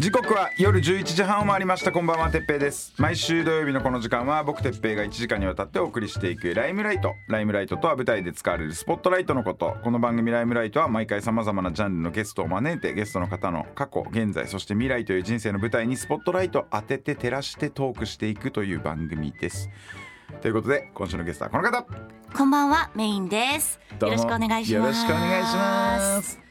時刻は夜11時半を回りました。こんばんはてっぺいです。毎週土曜日のこの時間は僕てっぺいが1時間にわたってお送りしていくライムライト。ライムライトとは舞台で使われるスポットライトのこと。この番組ライムライトは毎回さまざまなジャンルのゲストを招いてゲストの方の過去現在そして未来という人生の舞台にスポットライトを当てて照らしてトークしていくという番組です。ということで今週のゲストはこの方。こんばんはメインです。よろしくお願いします。よろしくお願いします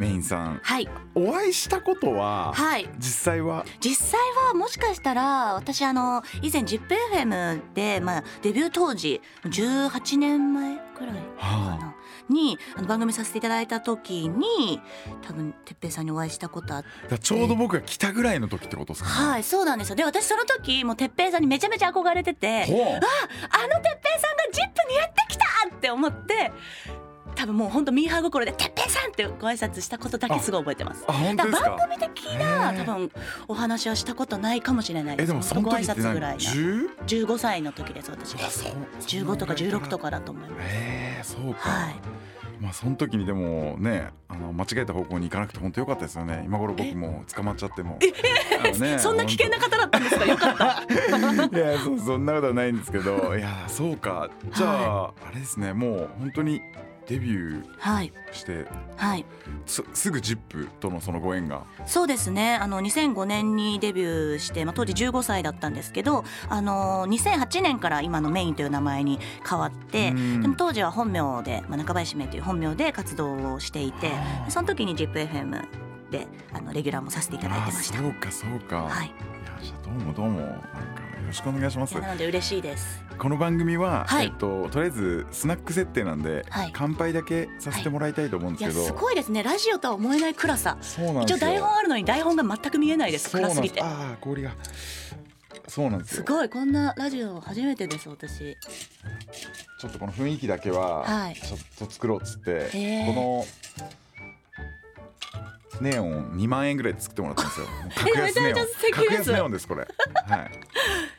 メインさん。はい。お会いしたことははい。実際は？実際はもしかしたら私あの以前 ZIPFM で、まあ、デビュー当時18年前くらいかはな、にあの番組させていただいた時に多分てっぺいさんにお会いしたことあって。ちょうど僕が来たぐらいの時ってことですかね。はいそうなんですよ。で私その時もうてっぺいさんにめちゃめちゃ憧れててほう。あのてっぺいさんが ZIP にやってきたって思って多分もう本当ミーハー心で「てっぺいさん!」ってご挨拶したことだけすごい覚えてます。あ本当だですか？番組的な多分お話はしたことないかもしれない。ですえでもそのご挨時って何拶ぐらいな。10? 15歳の時です私。あそう。15とか16とかだと思います。ええそうか、はい。まあその時にでもねあの間違えた方向に行かなくて本当良かったですよね。今頃僕も捕まっちゃっても。あのねそんな危険な方だったんですか？よかった。いやそうそんなことはないんですけど。いやそうか。じゃあ、あれですね。もう本当にデビューはいしてはい。すすぐ ZIP とのそのご縁が。そうですね。あの2005年にデビューして、まあ、当時15歳だったんですけどあの2008年から今のメインという名前に変わってうん。でも当時は本名で、まあ、中林芽という本名で活動をしていてその時に ZIPFM であのレギュラーもさせていただいてました。あ。そうかそうか、はい、どうもどうもなんかよろしくお願いします。なので嬉しいです。この番組は、はい。えっととりあえずスナック設定なんで、はい。乾杯だけさせてもらいたいと思うんですけど、いやすごいですね。ラジオとは思えない暗さ。そうなんですよ。一応台本あるのに台本が全く見えないです。暗すぎて。ああ氷が。そうなんですよ。すごい。こんなラジオ初めてです私。ちょっとこの雰囲気だけははい。ちょっと作ろうっつって、このネオン2万円ぐらいで作ってもらったんですよ。格安ネオン。格安ネオンですこれ。はい。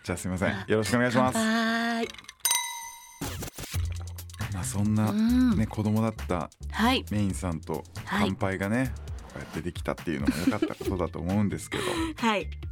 じゃあすみません。よろしくお願いします。はーい。まあそんなうん。ね子供だったはい。メインさんとはい。乾杯がね、こうやってできたっていうのも良かったことだと思うんですけど。はい。まあ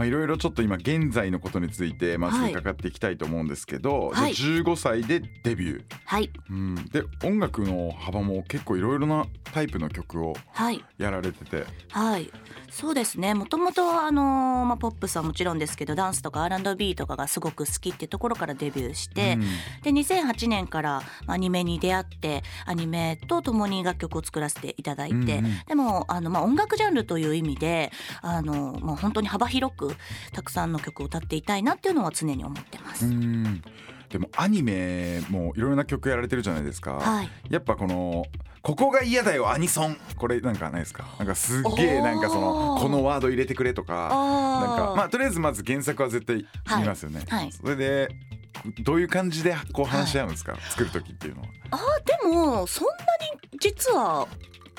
いろいろちょっと今現在のことについてまずはい。伺っていきたいと思うんですけど、はい。じゃあ15歳でデビュー、はい。うん、で音楽の幅も結構いろいろなタイプの曲をはい。やられてて。はい。そうですね。もともとあのーまあ、ポップスはもちろんですけどダンスとか R&B とかがすごく好きってところからデビューして、うん。で2008年からアニメに出会ってアニメと共に楽曲を作らせていただいて、うんうん。でもあの、まあ、音楽ジャンルという意味であの、まあ、本当に幅広くたくさんの曲を歌っていたいなっていうのは常に思ってます。うん。でもアニメもいろいろな曲やられてるじゃないですか、はい。やっぱこのここが嫌だよアニソン。これなんかないですか？なんかすっげえなんかそのこのワード入れてくれとか。あなんかーまあとりあえずまず原作は絶対見ますよね、はい。はい。それでどういう感じでこう話し合うんですか、作る時っていうのは。あーでもそんなに実は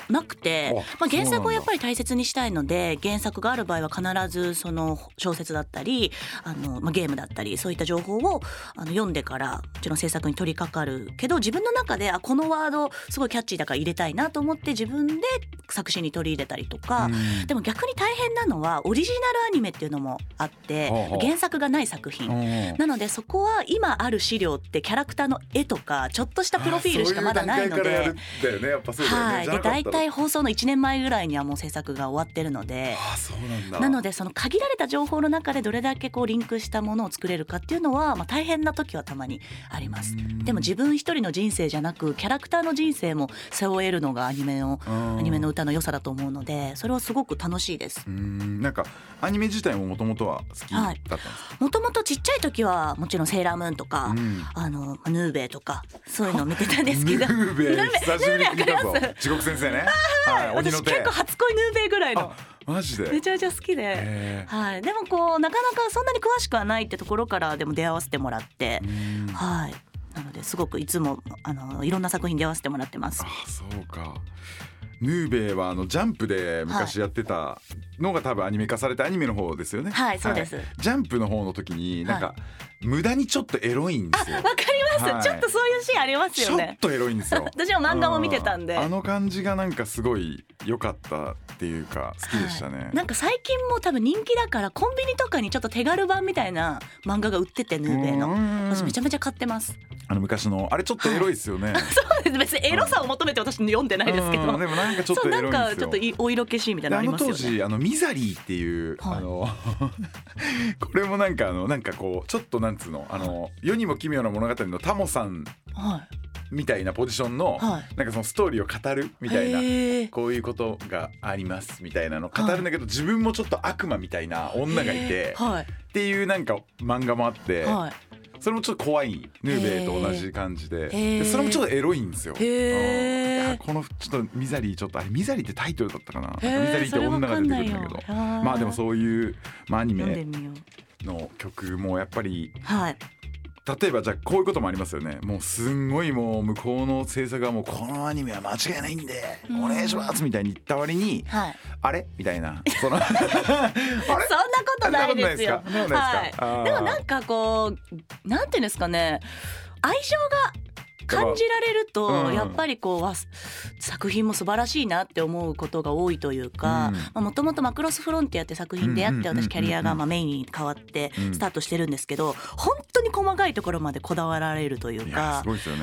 なくてあ、まあ、原作をやっぱり大切にしたいので原作がある場合は必ずその小説だったりあの、まあ、ゲームだったりそういった情報をあの読んでからもちろん制作に取り掛かるけど自分の中であこのワードすごいキャッチーだから入れたいなと思って自分で作詞に取り入れたりとか。うん。でも逆に大変なのはオリジナルアニメっていうのもあって原作がない作品。うんなのでそこは今ある資料ってキャラクターの絵とかちょっとしたプロフィールしかまだないのでうね放送の1年前ぐらいにはもう制作が終わってるのでなのでその限られた情報の中でどれだけこうリンクしたものを作れるかっていうのは、まあ、大変な時はたまにあります。でも自分一人の人生じゃなくキャラクターの人生も背負えるのがアニメのうん。アニメの歌の良さだと思うのでそれはすごく楽しいです。う。ん。なんかアニメ自体ももともとは好きだったんですか、もともとちっちゃい時はもちろんセーラームーンとか、うん。あのヌーベイとかそういうのを見てたんですけど。ヌーベイ久しぶりに見たぞ。地獄先生ねはい 私結構初恋ヌーベイぐらいの。あマジで？めちゃめちゃ好きで。へはい、でもこうなかなかそんなに詳しくはないってところからでも出会わせてもらって。はい、なのですごくいつもあのいろんな作品に出会わせてもらってます。あそうか。ヌーベイはあのジャンプで昔やってたのが多分アニメ化されたアニメの方ですよね。はいそうです。ジャンプの方の時になんか無駄にちょっとエロいんですよ。わかります、はい。ちょっとそういうシーンありますちよね。ょっとエロいんですよ。私も漫画も見てたんで。うあの感じがなんかすごい良かったっていうか好きでしたね。なんか最近も多分人気だからコンビニとかにちょっと手軽版みたいな漫画が売っててヌーベイの。うん。私めちゃめちゃ買ってます。あの昔のあれちょっとエロいですよね。そうです。別にエロさを求めて私読んでないですけど。うんでもなんかちょっとなんロいんですよ。かちょっといお色気シーンみたいなのありますよね。時あのミザリーっていう、はい。あの これもなんかあのなんかこうちょっとなんつうのあの世にも奇妙な物語のタモさんはみたいなポジションの、はい。なんかそのストーリーを語るみたいな。こういうことがありますみたいなのを語るんだけど、自分もちょっと悪魔みたいな女がいて、はい。っていうなんか漫画もあって、はい。それもちょっと怖いヌーベイと同じ感じでそれもちょっとエロいんですよ。うん。このちょっとミザリーちょっとあれミザリーってタイトルだったかな？ミザリーって女が出てくるんだけど。まあでもそういう、まあ、アニメの曲もやっぱりはい。例えばじゃあこういうこともありますよね。もうすんごいもう向こうの制作がもうこのアニメは間違いないんでお願いしますみたいに言った割にはい。あれみたいな。その あれ？そんなことないですよ。でもなんかこうなんていうんですかね。愛情が感じられると、うん。やっぱりこうわ作品も素晴らしいなって思うことが多いというかうん。もともと「マクロスフロンティア」って作品であってうん。うんうんうん私キャリアがまあメインに変わってうん。スタートしてるんですけど本当に細かいところまでこだわられるというか。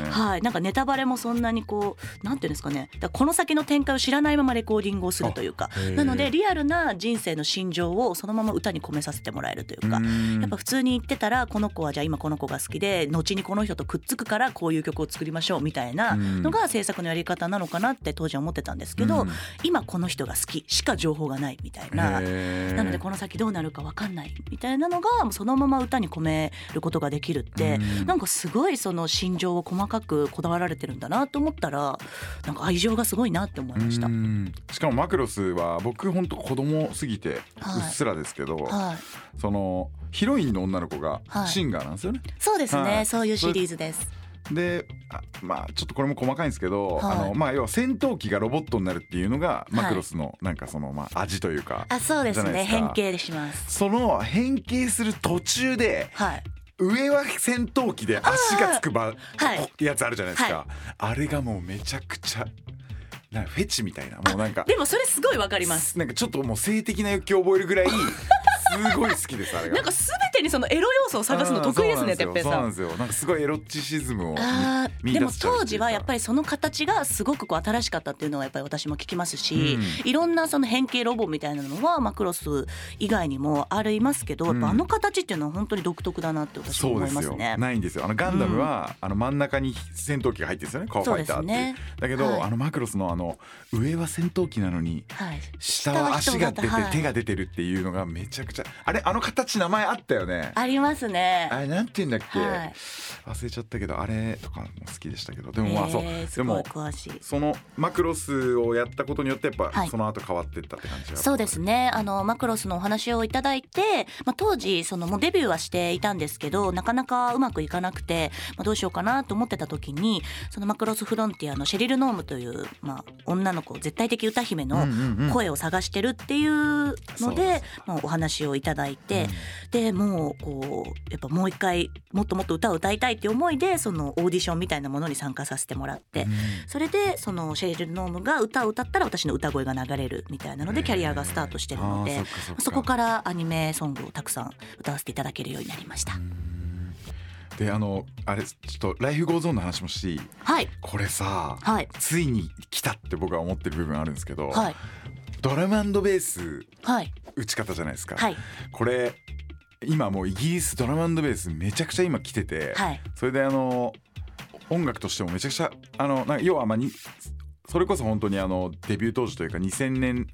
はい、なんかネタバレもそんなにこうなんていうんですかね。この先の展開を知らないままレコーディングをするというか。なのでリアルな人生の心情をそのまま歌に込めさせてもらえるというか。うん。やっぱ普通に言ってたらこの子はじゃあ今この子が好きで後にこの人とくっつくからこういう曲を作りましょうみたいなのが制作のやり方なのかなって当時は思ってたんですけど、うん。今この人が好きしか情報がないみたいな。なのでこの先どうなるか分かんないみたいなのがそのまま歌に込めることができるってうん。なんかすごいその心情を細かくこだわられてるんだなと思ったらなんか愛情がすごいなって思いました。う。ん。しかもマクロスは僕本当子供すぎてうはい。っすらですけど、はい、そのヒロインの女の子がはい。シンガーなんですよね。そうですね、はい。そういうシリーズです。であまあちょっとこれも細かいんですけど、はい。あのまあ要は戦闘機がロボットになるっていうのがマクロスのなんかそのまあ味というか、あそうですね。変形します。その変形する途中ではい。上は戦闘機で足がつくばはい。やつあるじゃないですか、はあれがもうめちゃくちゃなんかフェチみたいな。もうなんかでもそれすごいわかります。なんかちょっともう性的な欲求を覚えるぐらい すごい好きですあれが。なんかすべてにそのエロ要素を探すの得意ですね、てっぺんさん。そうなん。ですよなんですよ。なんかすごいエロチシズムをあーでも当時はやっぱりその形がすごくこう新しかったっていうのはやっぱり私も聞きますし、いろんなその変形ロボみたいなのはマクロス以外にもありますけど、やっぱあの形っていうのは本当に独特だなって私はそうですよ思いますね。ないんですよ。あのガンダムは、あの真ん中に戦闘機が入ってるんですよねコアファイターって。いうそうですね。だけど、はい。あのマクロスのあの上は戦闘機なのにはい、下は足が出て、はい。手が出てるっていうのがめちゃくちゃあれあの形名前あったよね。ありますね。あれなんて言うんだっけ、はい。忘れちゃったけどあれとかも好きでしたけど。でもまあそう、えーでも詳しい。そのマクロスをやったことによってやっぱ、はい。その後変わってったって感じがそうですね。あのマクロスのお話をいただいて、まあ、当時そのもうデビューはしていたんですけどなかなかうまくいかなくて、まあ、どうしようかなと思ってた時にそのマクロスフロンティアのシェリル・ノームという、まあ、女の子絶対的歌姫のうんうんうん声を探してるっていうので、まあ、お話をいただいて、でもうこうやっぱもう一回もっともっと歌を歌いたいっていう思いでそのオーディションみたいなものに参加させてもらって。それでそのシェリル・ノームが歌を歌ったら私の歌声が流れるみたいなのでキャリアがスタートしてるのでそこからアニメソングをたくさん歌わせていただけるようになりました。であのあれちょっと Life Goes On の話もしはい。これさ、はい。ついに来たって僕は思ってる部分あるんですけど、はいドラムンベースはい。打ち方じゃないですか、はい。これ今もうイギリスドラムンベースめちゃくちゃ今来てて、はい。それであの音楽としてもめちゃくちゃあのなんか要はまあにそれこそ本当にあのデビュー当時というか2000年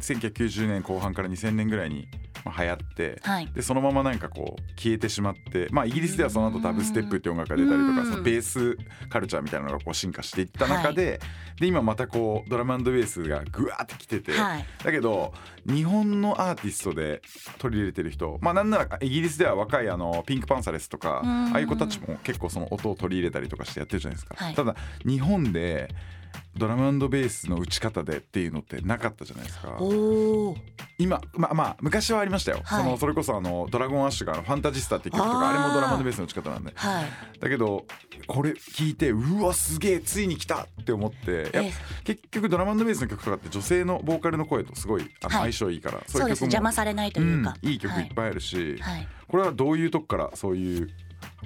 1990年後半から2000年ぐらいにまあ流行って、はい。でそのままなんかこう消えてしまってまあイギリスではその後ダブステップっていう音楽が出たりとうん。かそのベースカルチャーみたいなのがこう進化していった中で,、で今またこうドラムベースがグワーってきてて、はい。だけど日本のアーティストで取り入れてる人まあなんならイギリスでは若いあのピンクパンサレスとかうんああいう子たちも結構その音を取り入れたりとかしてやってるじゃないですか。はいただ日本でドラムベースの打ち方でっていうのってなかったじゃないですか。今まあまあ昔はありましたよ、はい。そのそれこそあのドラゴンアッシュがファンタジスタっていう曲とかあれもドラムベースの打ち方なんで。はい。だけどこれ聞いてうわすげえついに来たって思っていやえ結局ドラムベースの曲とかって女性のボーカルの声とすごいあのはい。相性いいから、そうですも邪魔されないというか、うんいい曲いっぱいあるし、はい、はい。これはどういうとこからそういう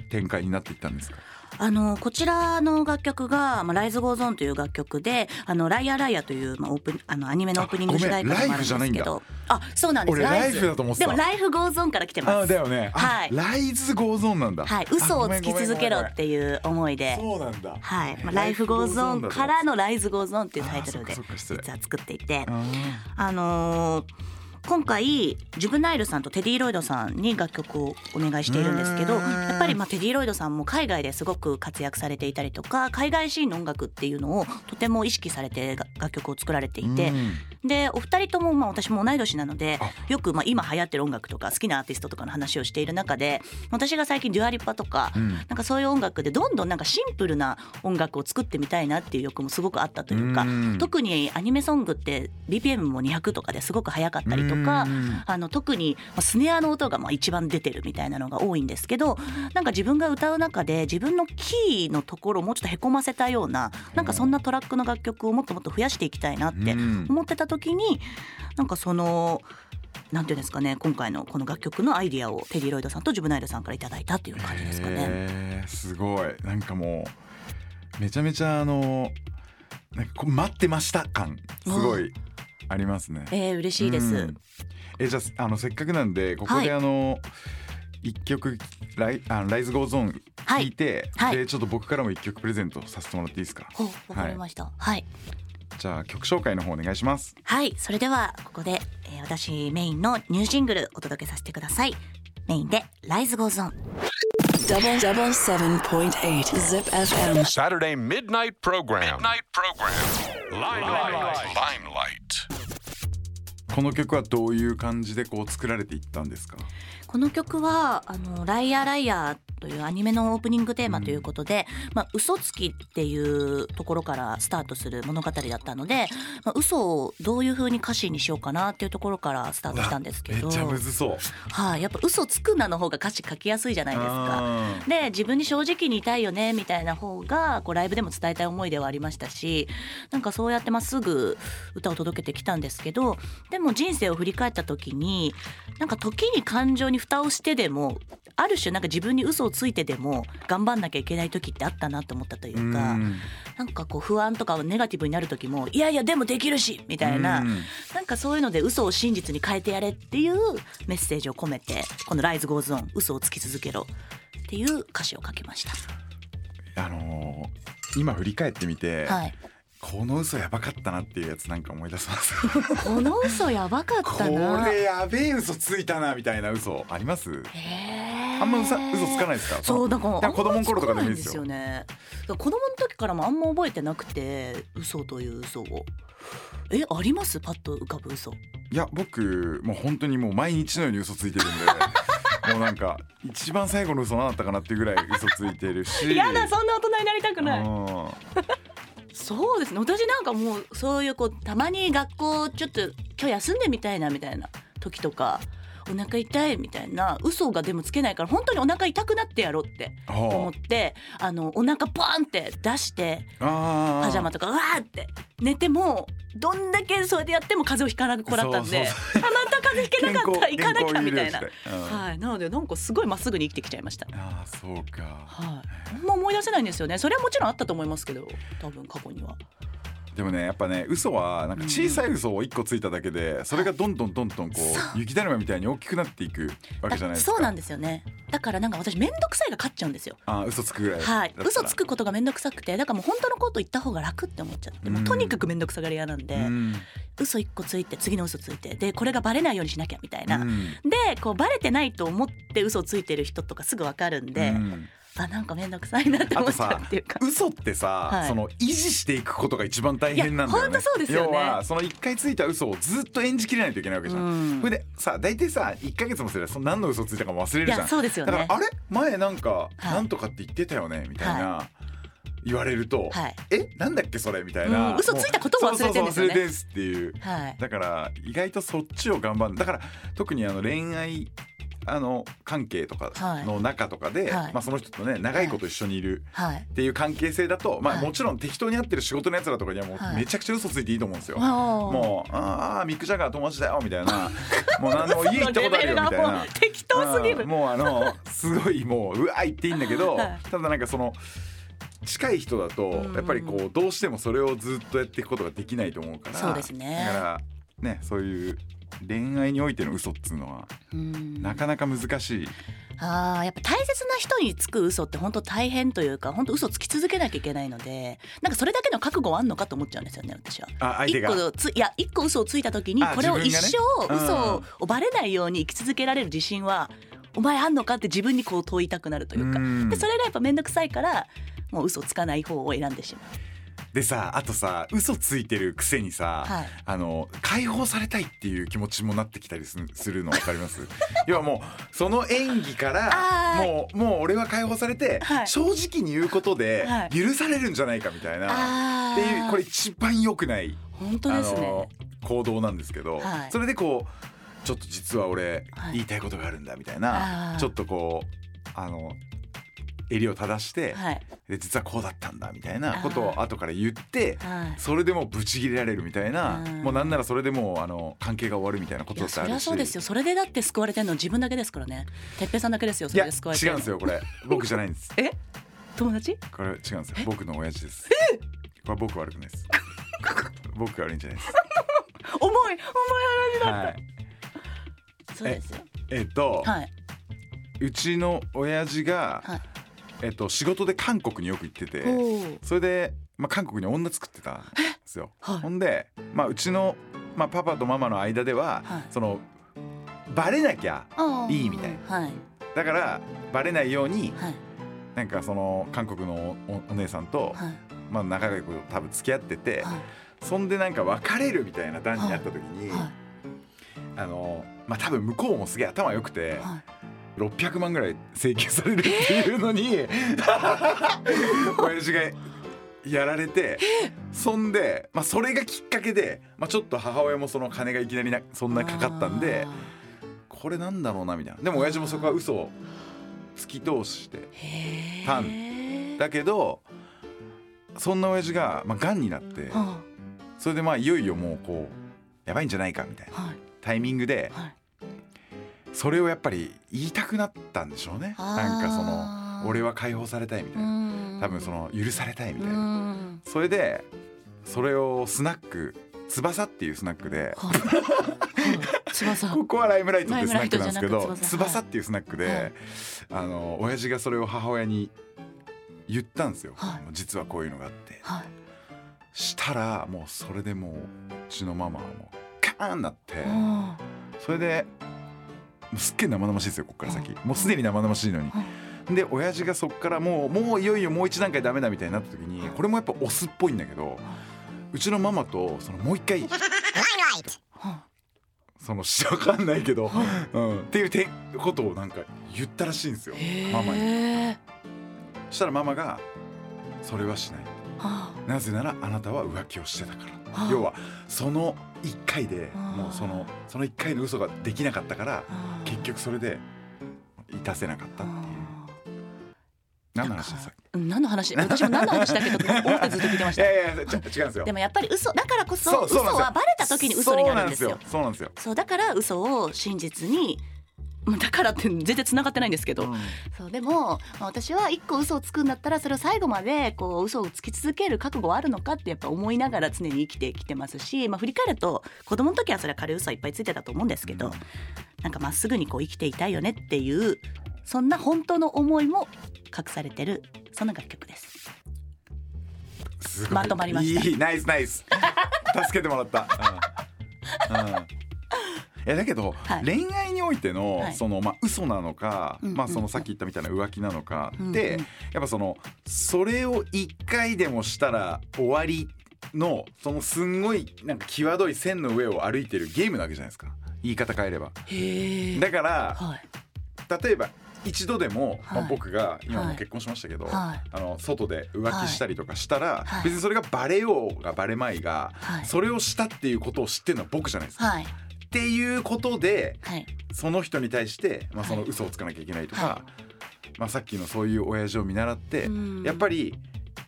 展開になっていったんですか？あのこちらの楽曲が「まあ、 Lies Goes On」という楽曲で「あのライアー・ライアー」という、まあ、オープンあのアニメのオープニング主題歌でもあるんですけど。あそうなんです。俺 Life だと思ってた。でも「Life Goes On」から来てます。よね。はい。ライズ Goes On なんだ。はい、嘘をつき続けろっていう思いで。そうなんだ。はい、まあ、 Life Goes On からの Lies Goes On っていうタイトルで実は作っていて。あのー今回ジュブナイルさんとテディ・ロイドさんに楽曲をお願いしているんですけどやっぱりまあテディ・ロイドさんも海外ですごく活躍されていたりとか海外シーンの音楽っていうのをとても意識されてが楽曲を作られていてうんでお二人ともまあ私も同い年なのであ。よくまあ今流行ってる音楽とか好きなアーティストとかの話をしている中で私が最近デュアリパとかうん。なんかそういう音楽でどんどんなんかシンプルな音楽を作ってみたいなっていう欲もすごくあったというかうん。特にアニメソングって BPM も200とかですごく速かったりとかうん。あの特にまあスネアの音がまあ一番出てるみたいなのが多いんですけどなんか自分が歌う中で自分のキーのところをもうちょっとへこませたようななんかそんなトラックの楽曲をもっともっと増やしていきたいなってうん。思ってた時になんかその。なんていうんですかね今回のこの楽曲のアイディアをテディ・ロイドさんとジュブナイルさんからいただいたっていう感じですかね。すごいなんかもうめちゃめちゃあのなんかこう待ってました感すごいありますね。えー、嬉しいです。うんえじゃああのせっかくなんでここではあの一曲ライあのライズゴーゾーンはい聞いて、はいでちょっと僕からも一曲プレゼントさせてもらっていいですか？わかりました。はい、じゃ曲紹介の方お願いします。はいそれではここで、えー、私メインのニュージングルお届けさせてください。メインで「ライズゴーゾーン」「ZIPFM」「サタデーミッドナイトプログラム」「ライムライト」この曲はどういう感じでこう作られていったんですか？この曲はあのライアーライアーというアニメのオープニングテーマということで、まあ嘘つきっていうところからスタートする物語だったので、まあ嘘をどういう風に歌詞にしようかなっていうところからスタートしたんですけど、めっちゃむずそう。はい、やっぱ嘘つくなの方が歌詞書きやすいじゃないですか。で自分に正直にいたいよねみたいな方がこうライブでも伝えたい思いではありましたしなんかそうやってまっすぐ歌を届けてきたんですけどでも人生を振り返った時になんか時に感情に蓋をしてでもある種なんか自分に嘘をついてでも頑張んなきゃいけない時ってあったなと思ったというかうん。なんかこう不安とかネガティブになる時もいやいやでもできるしみたいなうん。なんかそういうので嘘を真実に変えてやれっていうメッセージを込めてこの「ライズ・ゴーズ・オン嘘をつき続けろ」っていう歌詞を書きましあのー今振り返ってみて、た。はい、この嘘やばかったなっていうやつなんか思い出せます この嘘やばかったな。これやべえ嘘ついたなみたいな嘘あります？あんま嘘嘘つかないですか？そうだから子供の頃とかでもいいんですよよね。子供の時からもあんま覚えてなくて嘘という嘘を。えあります？パッと浮かぶ嘘。いや僕もう本当にもう毎日のように嘘ついてるんで もうなんか一番最後の嘘何だったかなっていうぐらい嘘ついてるしやだそんな大人になりたくない。そうですね。私なんかもうそういうこうたまに学校ちょっと今日休んでみたいなみたいな時とかお腹痛いみたいな。嘘がでもつけないから本当にお腹痛くなってやろうって思ってあのお腹バーンって出してあパジャマとかうわーって寝てもどんだけそれでやっても風邪をひかなく子だったんであまた風邪ひけなかったら行かなきゃみたいな。はいはい、なのでなんかすごいまっすぐに生きてきちゃいました。ああそうか。はい、あんま思い出せないんですよね。それはもちろんあったと思いますけど、多分過去には。でもねやっぱね嘘はなんか小さい嘘を一個ついただけでそれがどんどんどんどんこう雪だるまみたいに大きくなっていくわけじゃないですか。そうなんですよね。だからなんか私面倒くさいが勝っちゃうんですよ。あー嘘つくぐらいはい。嘘つくことが面倒くさくてだからもう本当のこと言った方が楽って思っちゃってもうとにかく面倒くさがり屋なんで、うん。嘘一個ついて次の嘘ついてでこれがバレないようにしなきゃみたいな、うん。でこうバレてないと思って嘘ついてる人とかすぐわかるんで、うんあなんか面倒くさいなって思っちゃあとさうっていうか。嘘ってさ、はい。その維持していくことが一番大変なんだよね。いやほんとそうですよね。要はその一回ついた嘘をずっと演じきれないといけないわけじゃん、うん。それでさ大体さ1ヶ月もすればその何の嘘ついたかも忘れるじゃん。いやそうですよね。だからあれ前なんか、はい。なんとかって言ってたよねみたいな、言われると、はい。えなんだっけそれみたいな、うん嘘ついたことも忘れてんですよね。そうそうそう忘れてんすっていう。はい。だから意外とそっちを頑張るだから特にあの恋愛あの関係とかの中とかで、はい。まあ、その人とね長いこと一緒にいるはい。っていう関係性だと、まあ、はい。もちろん適当にやってる仕事のやつらとかにはもはい。うめちゃくちゃ嘘ついていいと思うんですよ。ももうああミック・ジャガー友達だよみたいな。もう何でも家行ったことあるよみたいな。適当すぎる。うん。もうあのすごいもううわ言っていいんだけど、はい。ただなんかその近い人だとうん。やっぱりこうどうしてもそれをずっとやっていくことができないと思うから。そうですね。だからねそういう恋愛においての嘘っつうのはうん。なかなか難しい、あーやっぱ大切な人につく嘘って本当大変というか本当嘘つき続けなきゃいけないのでなんかそれだけの覚悟あんのかと思っちゃうんですよね私は。あ相手が。一個ついや一個嘘をついた時にあこれを一自生嘘をバレないように生き続けられる自信はお前あんのかって自分にこう問いたくなるというか。うん。でそれがやっぱ面倒くさいからもう嘘つかない方を選んでしまでさあとさ嘘ついてるくせにさ、はい。あの解放されたいっていう気持ちもなってきたりすするの分かります？要はもうその演技からもうもう俺は解放されて、はい。正直に言うことではい。許されるんじゃないかみたいな、あっていうこれ一番良くない本当ですね。あの行動なんですけど、はい。それでこうちょっと実は俺はい。言いたいことがあるんだみたいな、ちょっとこうあの襟を正して、はい。で実はこうだったんだみたいなことを後から言ってはい。それでもうブチ切れられるみたいなうん。もうなんならそれでもうあの関係が終わるみたいなことだってあるし。そうですよ。それでだって救われてるの自分だけですからね。てっぺいさんだけですよそれで救われて。るのうんですよこれ。僕じゃないんです。え？友達？これ違うんですよ。僕の親父です。これ僕悪くないです。僕が悪いんじゃないです。重い重い話だはい。そうですよ。えっと、はい。うちの親父が、はいえっと、仕事で韓国によく行っててそれで、まあ、韓国に女作ってたんですよ。はい。ほんで、まあ、うちの、まあ、パパとママの間では、はい。そのバレなきゃいいみたいはい。だからバレないようにはい。なんかその韓国のおお姉さんと、はい。まあ、仲良く多分付き合ってて、はい。そんでなんか別れるみたいな段になった時に、はい。あのまあ多分向こうもすげえ頭良くて。はい600万ぐらい請求されるっていうのに親父がやられてそんで、まあ、それがきっかけで、まあ、ちょっと母親もその金がいきなりなそんなかかったんでこれなんだろうなみたいな。でも親父もそこは嘘を突き通してへー。タだけどそんな親父がまあ癌になってはそれでまあいよいよもうこうやばいんじゃないかみたいなタイミングではいそれをやっぱり言いたくなったんでしょうね。なんかその俺は解放されたいみたいな。うん。多分その許されたいみたいな。うん。それでそれをスナック翼っていうスナックで。ここはライムライトってスナックなんですけど翼。翼っていうスナックはい。であの親父がそれを母親に言ったんですよ。はい。実はこういうのがあって。はい。したらもうそれでもううちのママはもうカーンなって。あそれですっげえ生々しいですよこっから先。もうすでに生々しいのに。で親父がそっからもうもういよいよもう一段階ダメだみたいになった時にこれもやっぱオスっぽいんだけどうちのママとそのもう一回はそのわかんないけど、うん、っていうてことをなんか言ったらしいんですよママに。そしたらママが「それはしない」はなぜならあなたは浮気をしてたから。はあ。要はその1回ではあもうそのその1回の嘘ができなかったからあ結局それでいたせなかったっていう。何の話です何の話？私も何の話だけ？ど思ってずっと聞いてまし いたやいやちょ違うんですよ。でもやっぱり嘘だからこそ嘘はバレた時に嘘になるんですよ。そうなんですよ。そうだから嘘を真実にまあだからって全然繋がってないんですけど、そうなん。そうでも、まあ私は一個嘘をつくんだったらそれを最後までこう嘘をつき続ける覚悟はあるのかってやっぱ思いながら常に生きてきてますし、まあ、振り返ると子供の時はそれは軽い嘘はいっぱいついてたと思うんですけど、うん。なんかまっすぐにこう生きていたいよねっていうそんな本当の思いも隠されてるそんな楽曲です。すまとまりました。いい。ナイスナイス。助けてもらった、うん。うん。いやだけど、はい。恋愛においての、はい。そのまあ嘘なのか、うんうんまあそのさっき言ったみたいな浮気なのかうんうんで、やっぱそのそれを一回でもしたら終わりのそのすんごいなんか際どい線の上を歩いてるゲームなわけじゃないですか。言い方変えれば。だからはい。例えば一度でも、まあはい。僕が今もはい。結婚しましたけど、はい。あの外で浮気したりとかしたら、はい。別にそれがバレようがバレまいが、はい。それをしたっていうことを知ってるのは僕じゃないですか。はいっていうことではい。その人に対して、まあ、はい。その嘘をつかなきゃいけないとか、はまあ、さっきのそういう親父を見習って、うん。やっぱり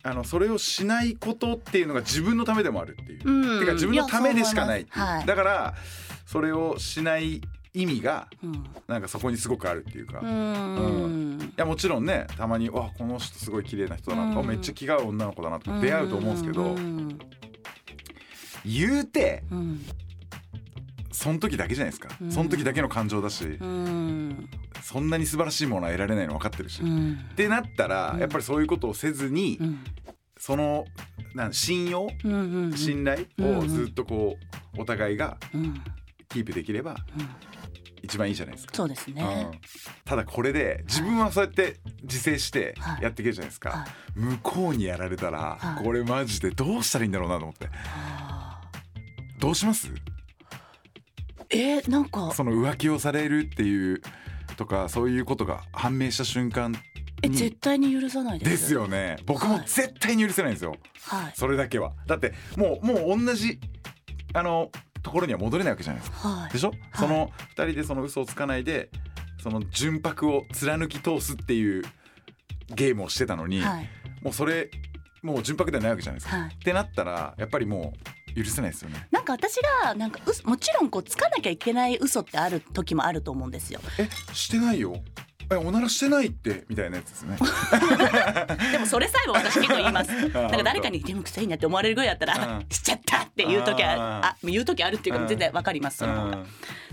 あのそれをしないことっていうのが自分のためでもあるっていう。うん。てか自分のためでしかないっていう。やそう思いだからそれをしない意味がはいなんかそこにすごくあるっていうか、いうん。うん。やもちろんねたまにわこの人すごい綺麗な人だなとか、うん。めっちゃ気が合う女の子だなとか出会うと思うんですけど、うん。言うてうんその時だけじゃないですか、うん。その時だけの感情だし、うん。そんなに素晴らしいものは得られないの分かってるし、っうん。てなったら、うん。やっぱりそういうことをせずに、うん。そのなん信用、うんうん信頼をずっとこうお互いがうん。キープできればうん。一番いいじゃないですか。そうですね。うん。ただこれで自分はそうやって自制してはい。やっていけるじゃないですか、はい。向こうにやられたらはい。これマジでどうしたらいいんだろうなと思って。あどうします？ーえーなんか。その浮気をされるっていうとかそういうことが判明した瞬間えに絶対に許さないです。ですよね。僕もはい。絶対に許せないんですよ。はい。それだけは。だってもうもう同じあのところには戻れないわけじゃないですか。はい。でしょ、その2人でその嘘をつかないでその純白を貫き通すっていうゲームをしてたのに、はい。もうそれもう純白ではないわけじゃないですか。はい。ってなったらやっぱりもう許せないですよね。なんか私がなんかうそもちろんこうつかなきゃいけない嘘ってある時もあると思うんですよ。えしてないよ。えおならしてないって？みたいなやつですね。でもそれさえも私結構言います。なんか誰かにでも臭いなって思われるぐらいだったら、うん。しちゃったっていう時ある。あ言う時あるっていうかうん。全然わかりますその方が、うん。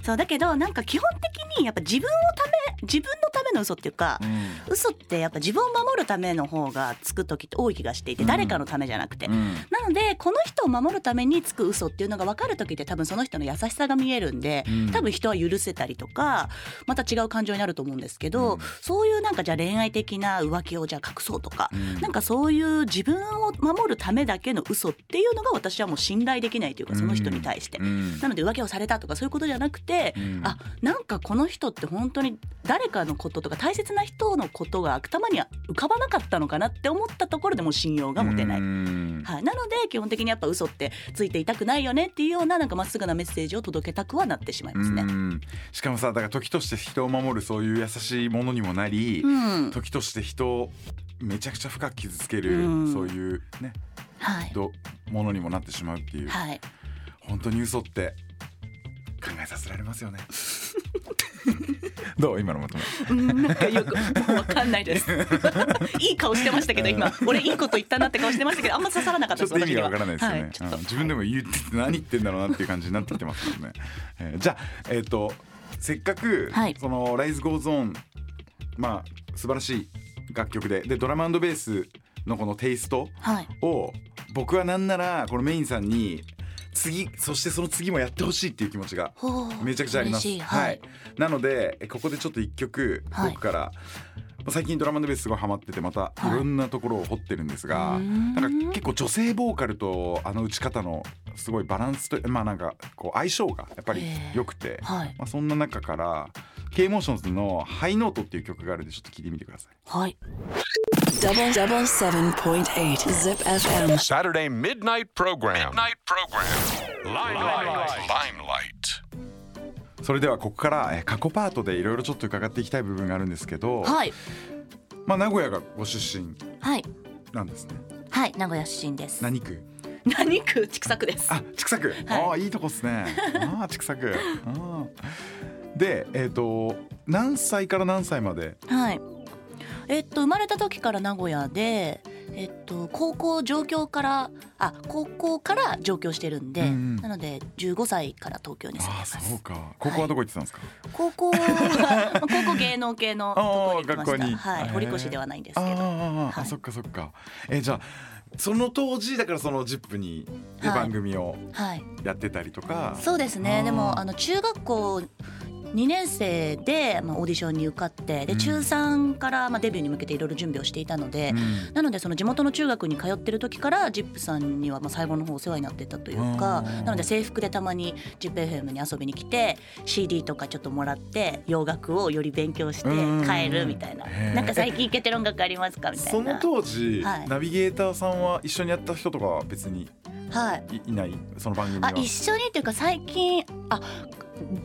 そうだけどなんか基本的にやっぱ自分をため自分のための嘘っていうか、嘘ってやっぱ自分を守るための方がつく時って多い気がしていて、うん。誰かのためじゃなくて、うん。なのでこの人を守るためにつく嘘っていうのが分かる時って多分その人の優しさが見えるんで、うん。多分人は許せたりとかまた違う感情になると思うんですけど、うん。そういうなんかじゃあ恋愛的な浮気をじゃあ隠そうとか、うん。なんかそういう自分を守るためだけの嘘っていうのが私はもう信頼できないというかその人に対して。うん。なので浮気をされたとかそういうことじゃなくて、うん。あなんかこの人って本当に誰かのこととか大切な人のことが頭には浮かばなかったのかなって思ったところでもう信用が持てない。うん。はい、なので基本的にやっぱ嘘ってついていたくないよねっていうようななんかまっすぐなメッセージを届けたくはなってしまいますね。うん。しかもさだから時として人を守るそういう優しいものにもなり、うん、時として人をめちゃくちゃ深く傷つける、うん。そういうねはい、どものにもなってしまうっていう、はい、本当に嘘って考えさせられますよね どう？今のまとめ。うんなんかよくもうわかんないです。いい顔してましたけど今。俺いいこと言ったなって顔してましたけどあんま刺さらなかったですちょっと意味がわからないですよね、はい、自分でも言ってて何言ってんだろうなっていう感じになってきてますもんね、えーじゃあえっ、とせっかく、はい。その「Rise Goes On」まあ素晴らしい楽曲で。でドラムベースのこのテイストはい。を僕はなんならこのメインさんに次そしてその次もやってほしいっていう気持ちがめちゃくちゃあります。嬉しい。はい、なのでえここでちょっと一曲はい。僕から、最近ドラマのベースすごいハマっててまたい。ろんなところを掘ってるんですが、うーん。なんか結構女性ボーカルとあの打ち方のすごいバランスとまあなんかこう相性がやっぱり良くて、はい。まあ、そんな中から K モーションズの「High Note」っていう曲があるんでちょっと聞いてみてください。はい Double double seven point eight Zip FM. Saturday midnight program. Midnight program. Limelight. Limelight. それではここからえ過去パートでいろいろちょっと伺っていきたい部分があるんですけど、はいまあ、名古屋がご出身はいなんですねはい名古屋出身です何区？何区？千種区ですあ、千種区。ああ、いいとこっすね。ああ、千種区。あーで、えっ、と、何歳から何歳まで？はい。えっと生まれた時から名古屋で、えっと高校上京からあ高校から上京してるんで、うんうんなので15歳から東京に住んでます。そうか。高校はどこ行ってたんですか？高校は高校芸能系のとこ 学校にはい、堀越ではないんですけど。あはいそっか、そっか。え、じゃあ。その当時だからそのジップにではい番組をはい。やってたりとか、そうですね。でもあの中学校2年生で、まあ、オーディションに受かってで中3から、まあ、デビューに向けていろいろ準備をしていたので、うん。なのでその地元の中学に通ってる時からジップさんにはまあ最後の方お世話になってたというかうんなので制服でたまにジップ FM に遊びに来て CD とかちょっともらって洋楽をより勉強して帰るみたいな。なんか最近イケてる音楽ありますかみたそのいな。当時、はい。ナビゲーターさんは一緒にやった人とかは別にはい。いいない？その番組は。あ一緒にっていうか最近あ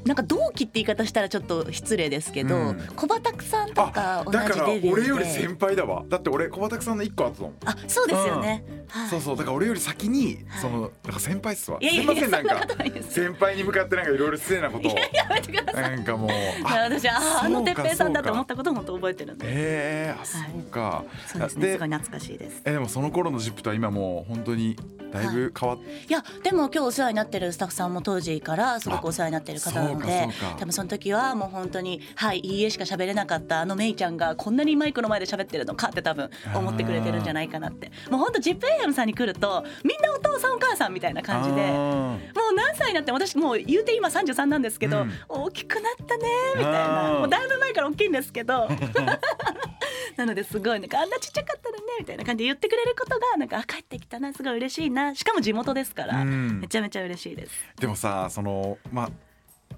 なんか同期って言い方したらちょっと失礼ですけど、うん。小畑さんとか同じだから俺より先輩だわ。だって俺小畑さんの一個後だもんあそうですよね、はい、そうそう。だから俺より先にはい。そのなんか先輩っすわ。すいませんなんか先輩に向かってなんかいろいろ失礼なことを。やめてください。なんかもう私あーあの哲平さんだと思ったことも本当覚えてるんで。えー、あそうか、そうですねすごい懐かしいです。えでもその頃のジップとは今もう本当にだいぶ変わっ、いやでも今日お世話になってるスタッフさんも当時からすごくお世話になってる方なのあで多分その時はもう本当に「はいいいえ」しか喋れなかったあのメイちゃんがこんなにマイクの前で喋ってるのかって多分思ってくれてるんじゃないかなって。もう本当 ZIPAM さんに来るとみんなお父さんお母さんみたいな感じで。あもう何歳になっても私もう言うて今33なんですけど、うん。大きくなったねみたいな。もうだいぶ前から大きいんですけど。なのですごいなんかあんなちっちゃかったのねみたいな感じで言ってくれることがなんかあ帰ってきたなすごい嬉しいな。しかも地元ですから、うん。めちゃめちゃ嬉しいです。ーでもさそのまあ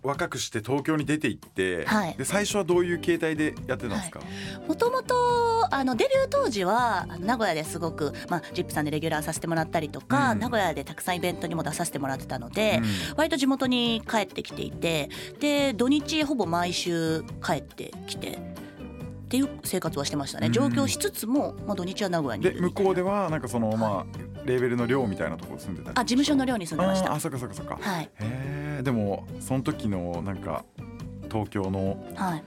若くして東京に出て行って、はい。で最初はどういう形態でやってたんですか、もともとあのデビュー当時は名古屋ですごく、まあ、ジップさんでレギュラーさせてもらったりとか、うん。名古屋でたくさんイベントにも出させてもらってたので、うん。割と地元に帰ってきていてで土日ほぼ毎週帰ってきてっていう生活はしてましたね。うん。上京しつつも、まあ、土日は名古屋にいで向こうではなんかその、まあレーベルの寮みたいなところ住んでたりあ事務所の寮に住んでました。あそっかそっかそっか、はい。へえでもその時のなんか東京のはい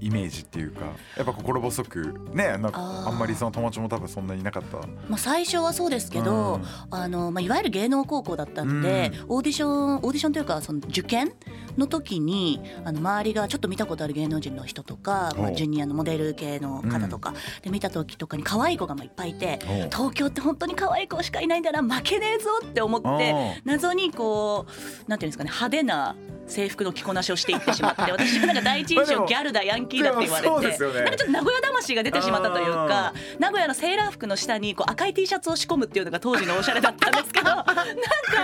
イメージっていうかやっぱ心細くねなんかあんまりその友達も多分そんなにいなかった。まあ、最初はそうですけど、うん。あのまあ、いわゆる芸能高校だったので、オーディションオーディションというかその受験の時にあの周りがちょっと見たことある芸能人の人とか、まあ、ジュニアのモデル系の方とか、で見た時とかに可愛い子がまあいっぱいいて東京って本当に可愛い子しかいないんだな負けねえぞって思って謎にこうなんていうんですかね派手な制服の着こなしをしていってしまって 私はなんか第一印象ギャルだヤンキーだって言われてね。なんかちょっと名古屋魂が出てしまったというか名古屋のセーラー服の下にこう赤い T シャツを仕込むっていうのが当時のおしゃれだったんですけど なんか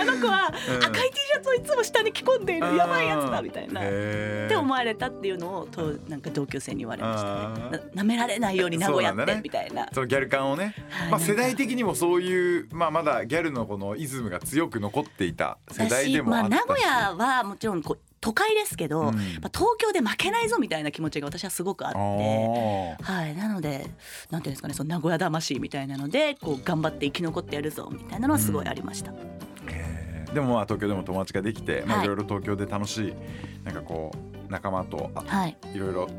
あの子はうん。赤い T シャツをいつも下に着込んでいるやばいやつだみたいな。って思われたっていうのをとなんか同級生に言われましたあねな。なめられないように名古屋ってみたいな。そのギャル感をね、はい。まあ世代的にもそういう、まあ、まだギャルのこのイズムが強く残っていた世代でもあったし、まあ、名古屋はもちろんこう都会ですけど、うん。まあ東京で負けないぞみたいな気持ちが私はすごくあって。はい、なのでなんていうんですかねその名古屋魂みたいなのでこう頑張って生き残ってやるぞみたいなのはすごいありました。へー。でもまあ東京でも友達ができて、まあ、はい。いろいろ東京で楽しいなんかこう仲間とあはい、いろいろ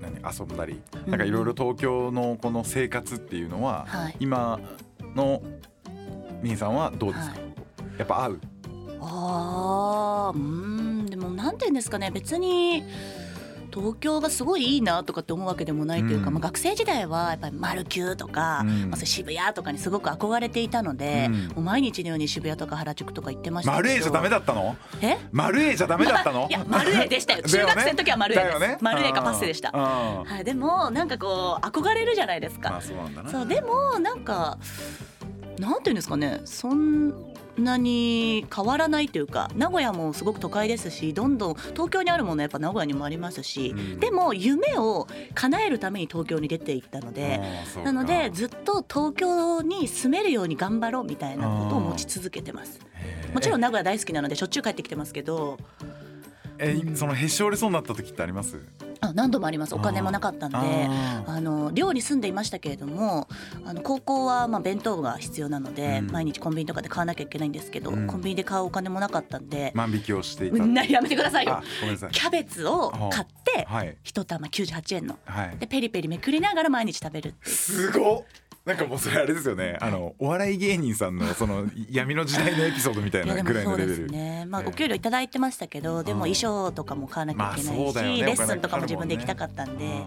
何遊んだりうん。なんかいろいろ東京のこの生活っていうのは、はい。今のみーさんはどうですか、はい。やっぱ合う？あーうーんでもなんていうんですかね別に東京がすごいいいなとかって思うわけでもないというか、うん。まあ、学生時代はやっぱりマルキューとか、うん。まあ、渋谷とかにすごく憧れていたので、うん。もう毎日のように渋谷とか原宿とか行ってましたけど。丸 A じゃダメだったの？え？丸 A じゃダメだったの？いや丸 A でしたよ。中学生の時は丸 A です、ね。丸 A かパッセでした、はい、でもなんかこう憧れるじゃないですか、まあそうなんだな。そうでもなんかなんていうんですかねそんなに変わらないというか名古屋もすごく都会ですしどんどん東京にあるものやっぱ名古屋にもありますし、うんでも夢を叶えるために東京に出ていったので。なのでずっと東京に住めるように頑張ろうみたいなことを持ち続けてます。もちろん名古屋大好きなのでしょっちゅう帰ってきてますけどえそのへし折れそうになった時ってあります？あ何度もあります。お金もなかったんであの寮に住んでいましたけれどもあの高校はまあ弁当が必要なので、うん。毎日コンビニとかで買わなきゃいけないんですけど、うん。コンビニで買うお金もなかったんで、万引きをしていた。なやめてくださいよ。あごめんなさい。キャベツを買ってはい。一玉98円の。はい。でペリペリめくりながら毎日食べるっていう。すごっなんかもうそれあれですよね。あのお笑い芸人さんのその 闇の時代のエピソードみたいなぐらいのレベル。すね、まあ、ええ。お給料いただいてましたけどでもうん衣装とかも買わなきゃいけないし、レッスンとかも自分で行きたかったんで、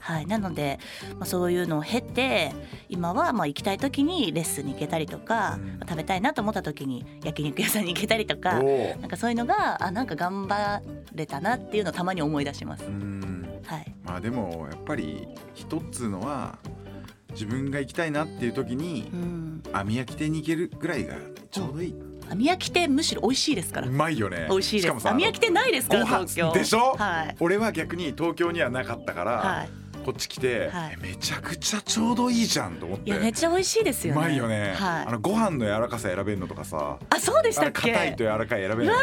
はい、なので、まあ、そういうのを経て今はまあ行きたい時にレッスンに行けたりとか、うん。まあ食べたいなと思った時に焼肉屋さんに行けたりとかおなんかそういうのがあなんか頑張れたなっていうのをたまに思い出します。はい、まあでもやっぱり一つのは自分が行きたいなっていう時にうん、網焼き店に行けるぐらいがちょうどいい、網焼き店むしろ美味しいですからう。まいよね美味しいです。網焼き店ないですから東京。でしょ？はい。俺は逆に東京にはなかったから、はい。こっち来て、はいえめちゃくちゃちょうどいいじゃんと思っていやめっちゃ美味しいですよね。うまいよね、はいあ。のご飯の柔らかさ選べるのとかさあそうでしたっけ？硬いと柔らかい選べるのあ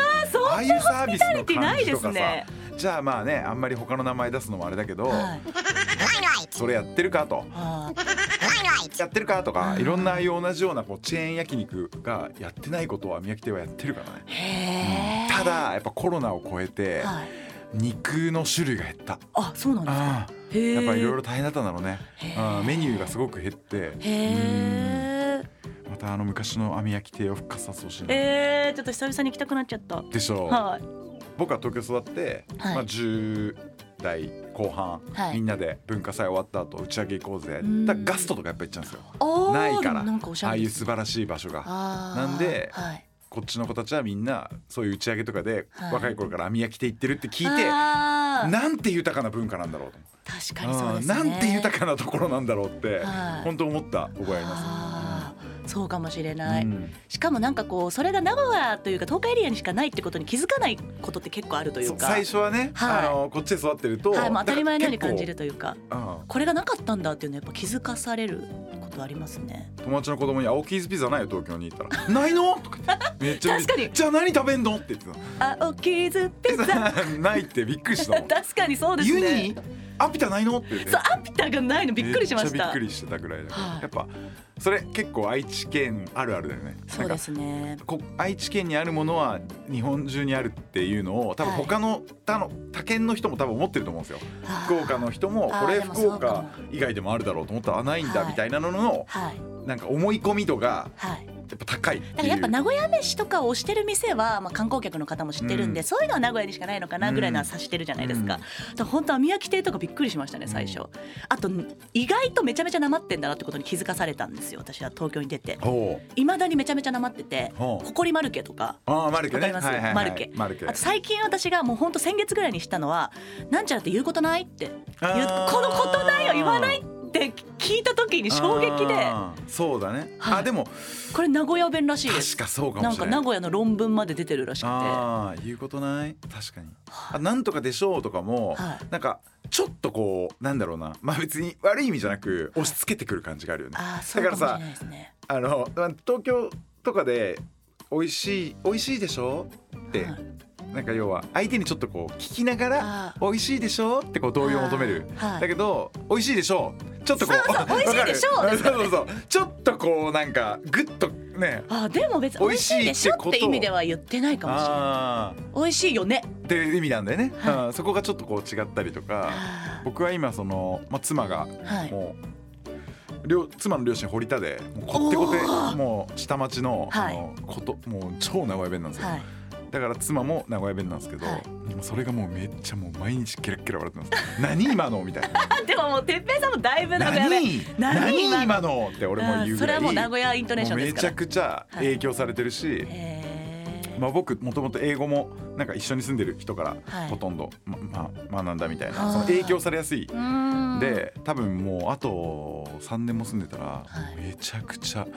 ああいうサービスのティないで感じとかさ、すね。じゃあまあねあんまり他の名前出すのもあれだけど、はい。それやってるかとあやってるかとかうん。いろんなああいう同じようなこうチェーン焼肉がやってないことは宮城亭はやってるからね。ーへえ。ただやっぱコロナを超えてはい。肉の種類が減った。あそうなんですか？やっぱいろいろ大変だったんだろうね。メニューがすごく減って。またあの昔の網焼き亭を復活させてほしいなえー、ちょっと久々に行きたくなっちゃった。でしょう。はい。僕は東京育って、はい。まあ、10代後半、はい。みんなで文化祭終わった後打ち上げ行こうぜ。うん。だガストとかやっぱ行っちゃうんですよ。ないから。ああいう素晴らしい場所が。なんではい。こっちの子たちはみんなそういう打ち上げとかで、はい。若い頃から網焼き亭行ってるって聞いてなんて豊かな文化なんだろうと確かにそうですね。んなんて豊かなところなんだろうって、はい。本当思った覚えありまあーそうかもしれす、ない、うん。しかもなんかこうそれが名古屋というか東海エリアにしかないってことに気づかないことって結構あるというか。そ最初はね、はい。あのこっちで育ってると、はい、もう当たり前のように感じるというか。うん。これがなかったんだっていうのはやっぱ気づかされることありますね。友達の子供に「青キーズピザないよ東京に行ったら「ないの?」とかめっちゃ確かに。じゃあ何食べんの?」って言ってあおキーズピザ。た ないってびっくりした 確かにそうですユねニ？アピタないの?」って言ってそうアピタがないの。びっくりしましめっちゃた。びっくりしてたぐらいだから、はい。やっぱそれ結構愛知県あるあるだよね。そうですね。こ愛知県にあるものは日本中にあるっていうのを多分はい。他の他の他県の人も多分思ってると思うんですよ。福岡の人もこれ福岡以外でもあるだろうと思ったらあないんだはいみたいなののはい。なんか思い込み度がはいやっぱ高いだからやっぱ名古屋飯とかをしてる店は、まあ、観光客の方も知ってるんで、うん。そういうのは名古屋にしかないのかなぐらいのは察してるじゃないですか,、うんだ本当は宮城亭とかびっくりしましたね最初、あと意外とめちゃめちゃなまってんだなってことに気づかされたんですよ私は東京に出て。いまだにめちゃめちゃなまっててほこりマルケとか。ああマルケね。マルケ。あと最近私がもうほんと先月ぐらいにしたのは「なんちゃらって言うことない?」って言うこのことないを言わないって聞いた時に衝撃で。そうだね、はい。あでも。これ名古屋弁らしいです確かそうかなんもしれない。か名古屋の論文まで出てるらしくて。ああ言うことない？確かに。あなんとかでしょうとかも、はい。なんかちょっとこうなんだろうな。まあ別に悪い意味じゃなく押し付けてくる感じがあるよね。あーそうだからさね。あのまあ東京とかで美味しい美味しいでしょ？って、はいなんか要は相手にちょっとこう聞きながらあ美味しいでしょってこう同意を求める。はい。だけど美味しいでしょ？ちょっとこうそう 美味しいでしょ？わかる？ですかそうそうそう。ちょっとこうなんかグッとね。あでも別に美味しいでしょって意味では言ってないかもしれない。あ美味しいよね。ーっていう意味なんだよね、はうん。そこがちょっとこう違ったりとかあ僕は今その、まあ、妻がーはい。もう両妻の両親堀田でもうこってこてもう下町の,、はい。あのこともう超名古屋弁なんですよ、はいだから妻も名古屋弁なんですけど、はい。それがもうめっちゃもう毎日ケラッケラ笑ってます。何今のみたいな。でももう哲平さんもだいぶ名古屋弁。何？今の？って俺も言うぐらい、うんそれはもう名古屋イントネーションですから。もうめちゃくちゃ影響されてるし、へー。まあ、僕もともと英語もなんか一緒に住んでる人からはい。ほとんど、ままあ、学んだみたいな、はいその影響されやすい、で多分もうあと3年も住んでたら、はい。めちゃくちゃ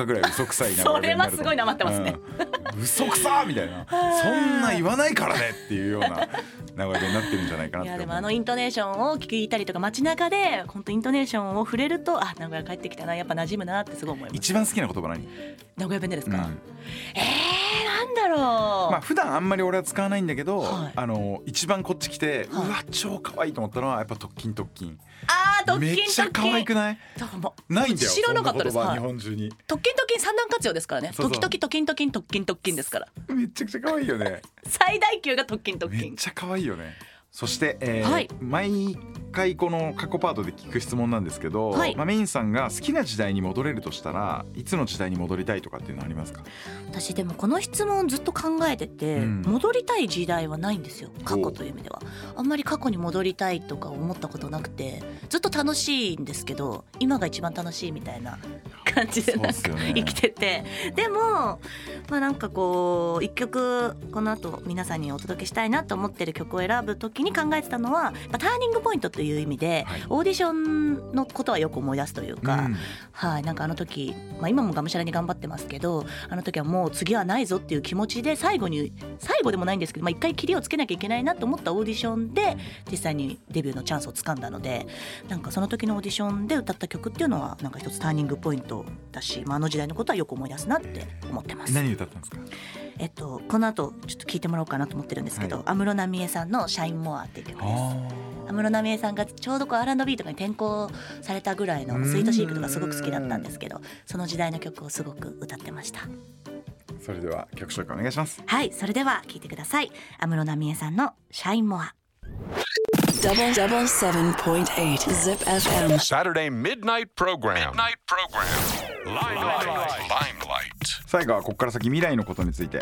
かぐらい嘘くさいなそれはすごいなまってますね、うん、嘘くさみたいな。そんな言わないからねっていうような名古屋弁になってるんじゃないかないって思う。やでもあのイントネーションを聞いたりとか街中で本当イントネーションを触れるとあ名古屋帰ってきたなやっぱ馴染むなってすごい思います。一番好きな言葉何、名古屋弁でですか、うん。えー、なんだろう、まあ普段あんまり俺は使わないんだけど、はい。あの一番こっち来て、はい。うわ超可愛いと思ったのはやっぱ特勤特勤。あー特めっちゃ可愛勤くない？だからもうないんだよ知らなかったです。日本中に。特勤特勤三段活用ですからね。時々特勤特勤特勤特勤ですから。めちゃくちゃ可愛いよね。最大級が特勤特めっ勤ちゃ可愛いよねそして、えーはい。毎回この過去パートで聞く質問なんですけど、はい。まあ、メインさんが好きな時代に戻れるとしたらいつの時代に戻りたいとかっていうのはありますか？私でもこの質問ずっと考えてて、うん。戻りたい時代はないんですよ。過去という意味では。あんまり過去に戻りたいとか思ったことなくてずっと楽しいんですけど今が一番楽しいみたいな感じでなんかね。生きてて。でもまあなんかこう一曲この後皆さんにお届けしたいなと思ってる曲を選ぶ時に考えてたのはまあターニングポイントという意味で、はい。オーディションのことはよく思い出すというか、うん。はい、なんかあの時、まあ、今もがむしゃらに頑張ってますけどあの時はもう次はないぞっていう気持ちで最後に最後でもないんですけど、まあ、一回切りをつけなきゃいけないなと思ったオーディションで実際にデビューのチャンスをつかんだのでなんかその時のオーディションで歌った曲っていうのはなんか一つターニングポイントだし、まあ、あの時代のことはよく思い出すなって思ってます。何歌ったんですか？えっと、この後ちょっと聞いてもらおうかなと思ってるんですけどはい。安室奈美恵さんの「シャインモア」っていう曲です。あ安室奈美恵さんがちょうどこう R&B とかに転校されたぐらいのスイートシークとかすごく好きだったんですけどその時代の曲をすごく歌ってました。ーそれでは曲紹介お願いします。はいそれでは聴いてください。安室奈美恵さんの「シャインモア Double double seven point eight Zip FM. Saturday midnight program. Midnight program. Limelight. Limelight. 最後はここから先未来のことについて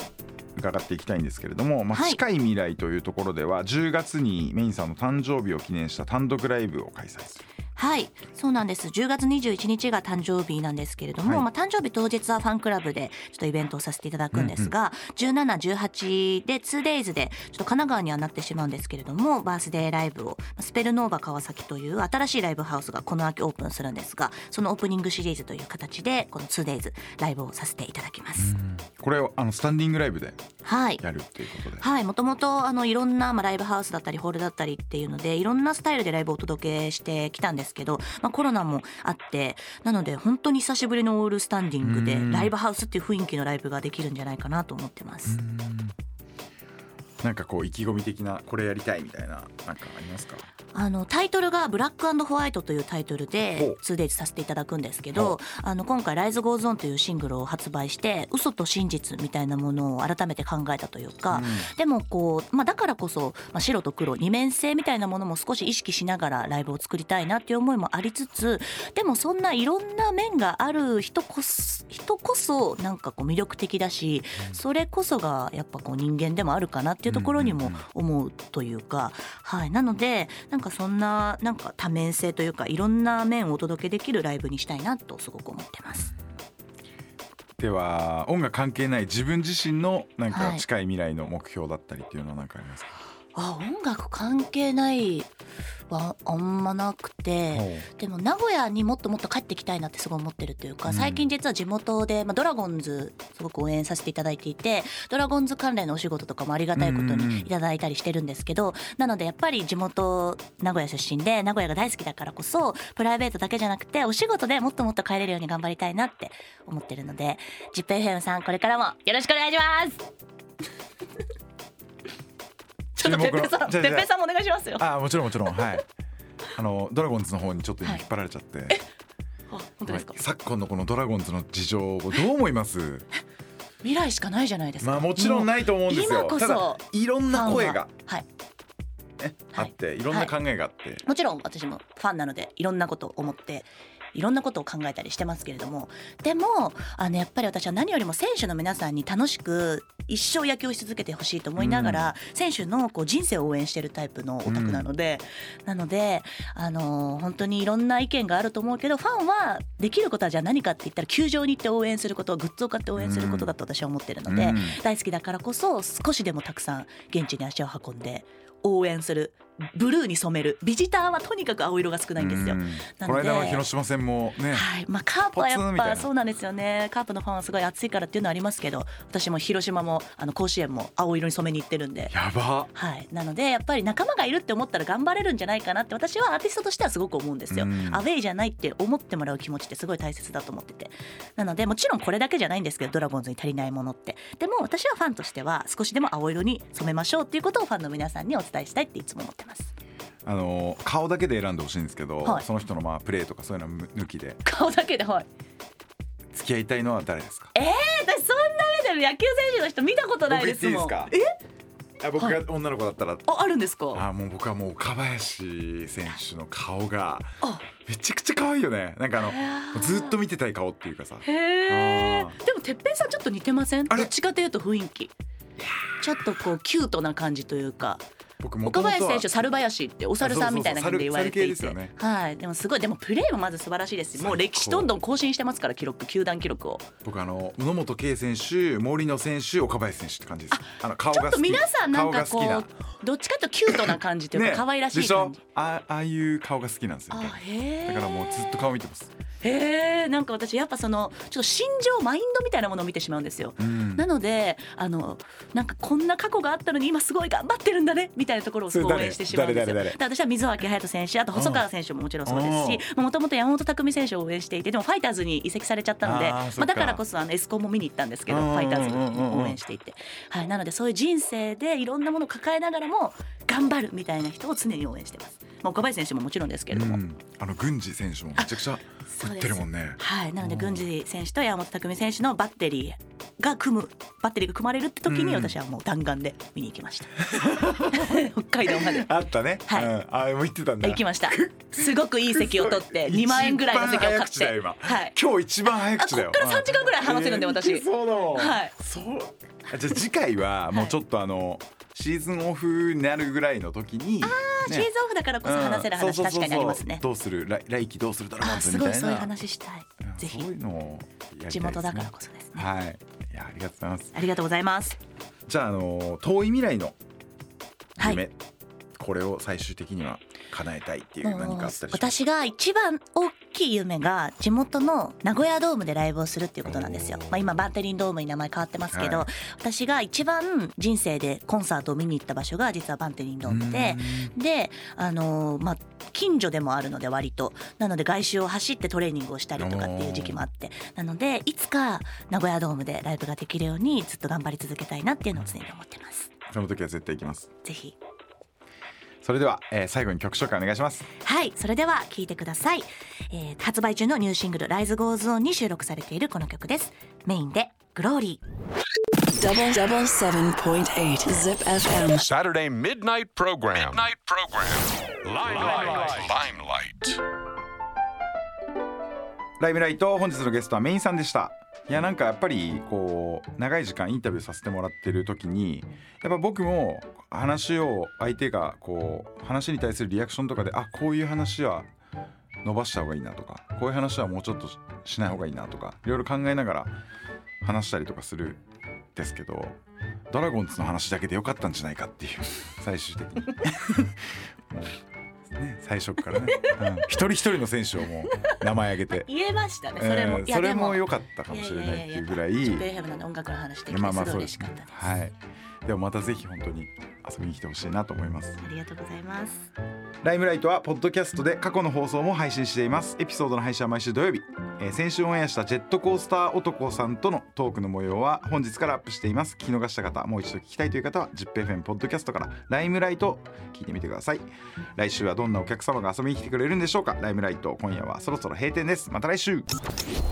伺っていきたいんですけれども、まあ、はい近い未来というところでは10月にメインさんの誕生日を記念した単独ライブを開催する」はい。そうなんです。10月21日が誕生日なんですけれども、はい。まあ、誕生日当日はファンクラブでちょっとイベントをさせていただくんですが、1718で 2days でちょっと神奈川にはなってしまうんですけれどもバースデーライブをスペルノーバ川崎という新しいライブハウスがこの秋オープンするんですがそのオープニングシリーズという形でこの 2days ライブをさせていただきます。これをあのスタンディングライブではい。やるっていうことで。はい、もともとあのいろんな、まあ、ライブハウスだったりホールだったりっていうのでいろんなスタイルでライブをお届けしてきたんですけど、まあ、コロナもあってなので本当に久しぶりのオールスタンディングでうんライブハウスっていう雰囲気のライブができるんじゃないかなと思ってます。なんかこう意気込み的なこれやりたいみたいななんかありますか？あのタイトルが「ブラックホワイト」というタイトルほでう 2days させていただくんですけほどあの今回「Rise Goes On」というシングルを発売して嘘と真実みたいなものを改めて考えたというか、でもこう、まあ、だからこそ、まあ、白と黒二面性みたいなものも少し意識しながらライブを作りたいなっていう思いもありつつでもそんないろんな面がある人こそ人こそなんかこう魅力的だしそれこそがやっぱこう人間でもあるかなっていうところにも思うというか、はい、なのでなんかそんななんか多面性というかいろんな面をお届けできるライブにしたいなとすごく思ってます。では音楽関係ない自分自身のなんかはい。近い未来の目標だったりっていうのは何かありますか、あ音楽関係ないはあんまなくてでも名古屋にもっともっと帰ってきたいなってすごい思ってるというかうん。最近実は地元で、まあ、ドラゴンズすごく応援させていただいていてドラゴンズ関連のお仕事とかもありがたいことにいただいたりしてるんですけどなのでやっぱり地元名古屋出身で名古屋が大好きだからこそプライベートだけじゃなくてお仕事でもっともっと帰れるように頑張りたいなって思ってるので ZIPFM さんこれからもよろしくお願いしますちょっとてっぺいさんてっぺいさんもお願いしますよ。ああもちろんもちろん。はい。あのドラゴンズの方にちょっと今引っ張られちゃって、あ本当ですか？はい。昨今のこのドラゴンズの事情をどう思います？未来しかないじゃないですか。まあもちろんないと思うんですよ。今こそただいろんな声が、は。い。ねはい。あっていろんな考えがあって、もちろん私もファンなのでいろんなことを思っていろんなことを考えたりしてますけれども。でもあのやっぱり私は何よりも選手の皆さんに楽しく一生野球をし続けてほしいと思いながら、選手のこう人生を応援してるタイプのオタクなので、なのであの本当にいろんな意見があると思うけどファンはできることはじゃあ何かって言ったら球場に行って応援することグッズを買って応援することだと私は思ってるので、うん。大好きだからこそ少しでもたくさん現地に足を運んで応援する。ブルーに染める。ビジターはとにかく青色が少ないんですよ。この間の広島戦もね、はい。まあ、カープはやっぱそうなんですよね。カープのファンはすごい熱いからっていうのはありますけど私も広島もあの甲子園も青色に染めに行ってるんで。やば。はい、なのでやっぱり仲間がいるって思ったら頑張れるんじゃないかなって私はアーティストとしてはすごく思うんですよ。うん。アウェイじゃないって思ってもらう気持ちってすごい大切だと思ってて。なのでもちろんこれだけじゃないんですけどドラゴンズに足りないものって。でも私はファンとしては少しでも青色に染めましょうっていうことをファンの皆さんにお伝えしたいっていつも思ってます。あの顔だけで選んでほしいんですけど、はい。その人のまあプレーとかそういうのは抜きで。顔だけではい。付き合いたいのは誰ですか？私そんな目で野球選手の人見たことないですもん。僕言っていいですか？あ僕が女の子だったら、ああるんですか？あもう僕はもう岡林選手の顔があ。めちゃくちゃ可愛いよね。なんかあのずっと見てたい顔っていうかさ。へえでもてっぺんさんちょっと似てません？あれ？どっちかというと雰囲気。ちょっとこうキュートな感じというか僕岡林選手猿林ってお猿さんみたいな感じで言われていて。あそうそうそう猿猿系ですはい。でもすごいでもプレーもまず素晴らしいですしもう歴史どんどん更新してますから記録球団記録を。僕あの宇野本圭選手森野選手岡林選手って感じです。あの顔ちょが好き。っと皆さんなんかこうどっちかというとキュートな感じというか可愛らしいでしょ感じ。あああいう顔が好きなんですよあへえだからもうずっと顔見てますへえなんか私やっぱそのちょっと心情マインドみたいなものを見てしまうんですよ。うん。なのであのなんかこんな過去があったのに今すごい頑張ってるんだねみたいなところを応援してしまうんですよ。私は水脇隼人選手あと細川選手ももちろんそうですしもともと山本拓実選手を応援していてでもファイターズに移籍されちゃったのでまあ、だか。らこそあのエスコンも見に行ったんですけどうんファイターズうん。うんうんうんを応援していて、はい、なのでそういう人生でいろんなものを抱えながらも頑張るみたいな人を常に応援してます。まあ、岡林選手ももちろんですけれども、うん。あの郡司選手もめちゃくちゃ打ってるもんね。はい、なので郡司選手と山本拓実選手のバッテリーが組むバッテリーが組まれるって時にうん。私はもう弾丸で見に行きました。北海道まで。あったね。はい。うん。あもう行ってたんだ。行きました。すごくいい席を取って2万円ぐらいの席を買って、今。はい。今日一番早口だよ。あこっから3時間ぐらい話せるんでう私そうだもんはい。そう。あじゃあ次回はもうちょっとあのシーズンオフになるぐらいの時にあシーズンオフだからこそ話せる話確かにありますね。どうする？来来季どうする？ドラゴズみたいな。すごいそういう話したい。ぜひ。そういうのを地元だからこそですね。はい。いやありがとうございます。ありがとうございます。じゃああの遠い未来のはい。夢、これを最終的には叶えたいっていう何かあったり私が一番大きい夢が地元の名古屋ドームでライブをするっていうことなんですよ。まあ、今バンテリンドームに名前変わってますけど、はい。私が一番人生でコンサートを見に行った場所が実はバンテリンドームで。であのーまあ近所でもあるので割となので外周を走ってトレーニングをしたりとかっていう時期もあってなのでいつか名古屋ドームでライブができるようにずっと頑張り続けたいなっていうのを常に思ってます。その時は絶対行きます。ぜひそれでは、えー、最後に曲紹介お願いします。はいそれでは聞いてください、えー、発売中のニューシングル Rise Goes On に収録されているこの曲です。 May'n で Glory Limelight 本日のゲストは May'n さんでした。いやなんかやっぱりこう長い時間インタビューさせてもらってる時にやっぱ僕も話を相手がこう話に対するリアクションとかであこういう話は伸ばした方がいいなとかこういう話はもうちょっとしない方がいいなとかいろいろ考えながら話したりとかするんですけどドラゴンズの話だけでよかったんじゃないかっていう最終的に。ね最初っからね、うん。一人一人の選手をもう名前挙げて。言えましたね。それも、えーそれもかったかもしれないっていうぐらい。チップ FM なんで音楽の話できてまあすごい嬉しかったです、はいでもまたぜひ本当に遊びに来てほしいなと思います。ありがとうございます。ライムライトはポッドキャストで過去の放送も配信しています。エピソードの配信は毎週土曜日、えー先週オンエアしたジェットコースター男さんとのトークの模様は本日からアップしています。聞き逃した方もう一度聞きたいという方は ZIPFM ポッドキャストから。ライムライト聞いてみてください。来週はどんなお客様が遊びに来てくれるんでしょうか。ライムライト今夜はそろそろ閉店です。また来週。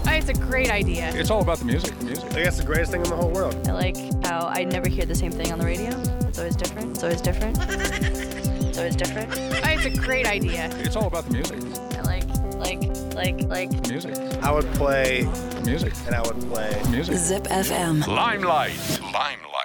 It's a great idea. It's all about the music. Music. I guess the greatest thing in the whole world. I like how I never hear the same thing on the radio. It's always different. It's always different. It's always different. Oh, it's a great idea. It's all about the music. I like, like, like, like. Music. I would play Music. and I would play. Music. Zip FM. Limelight. Limelight.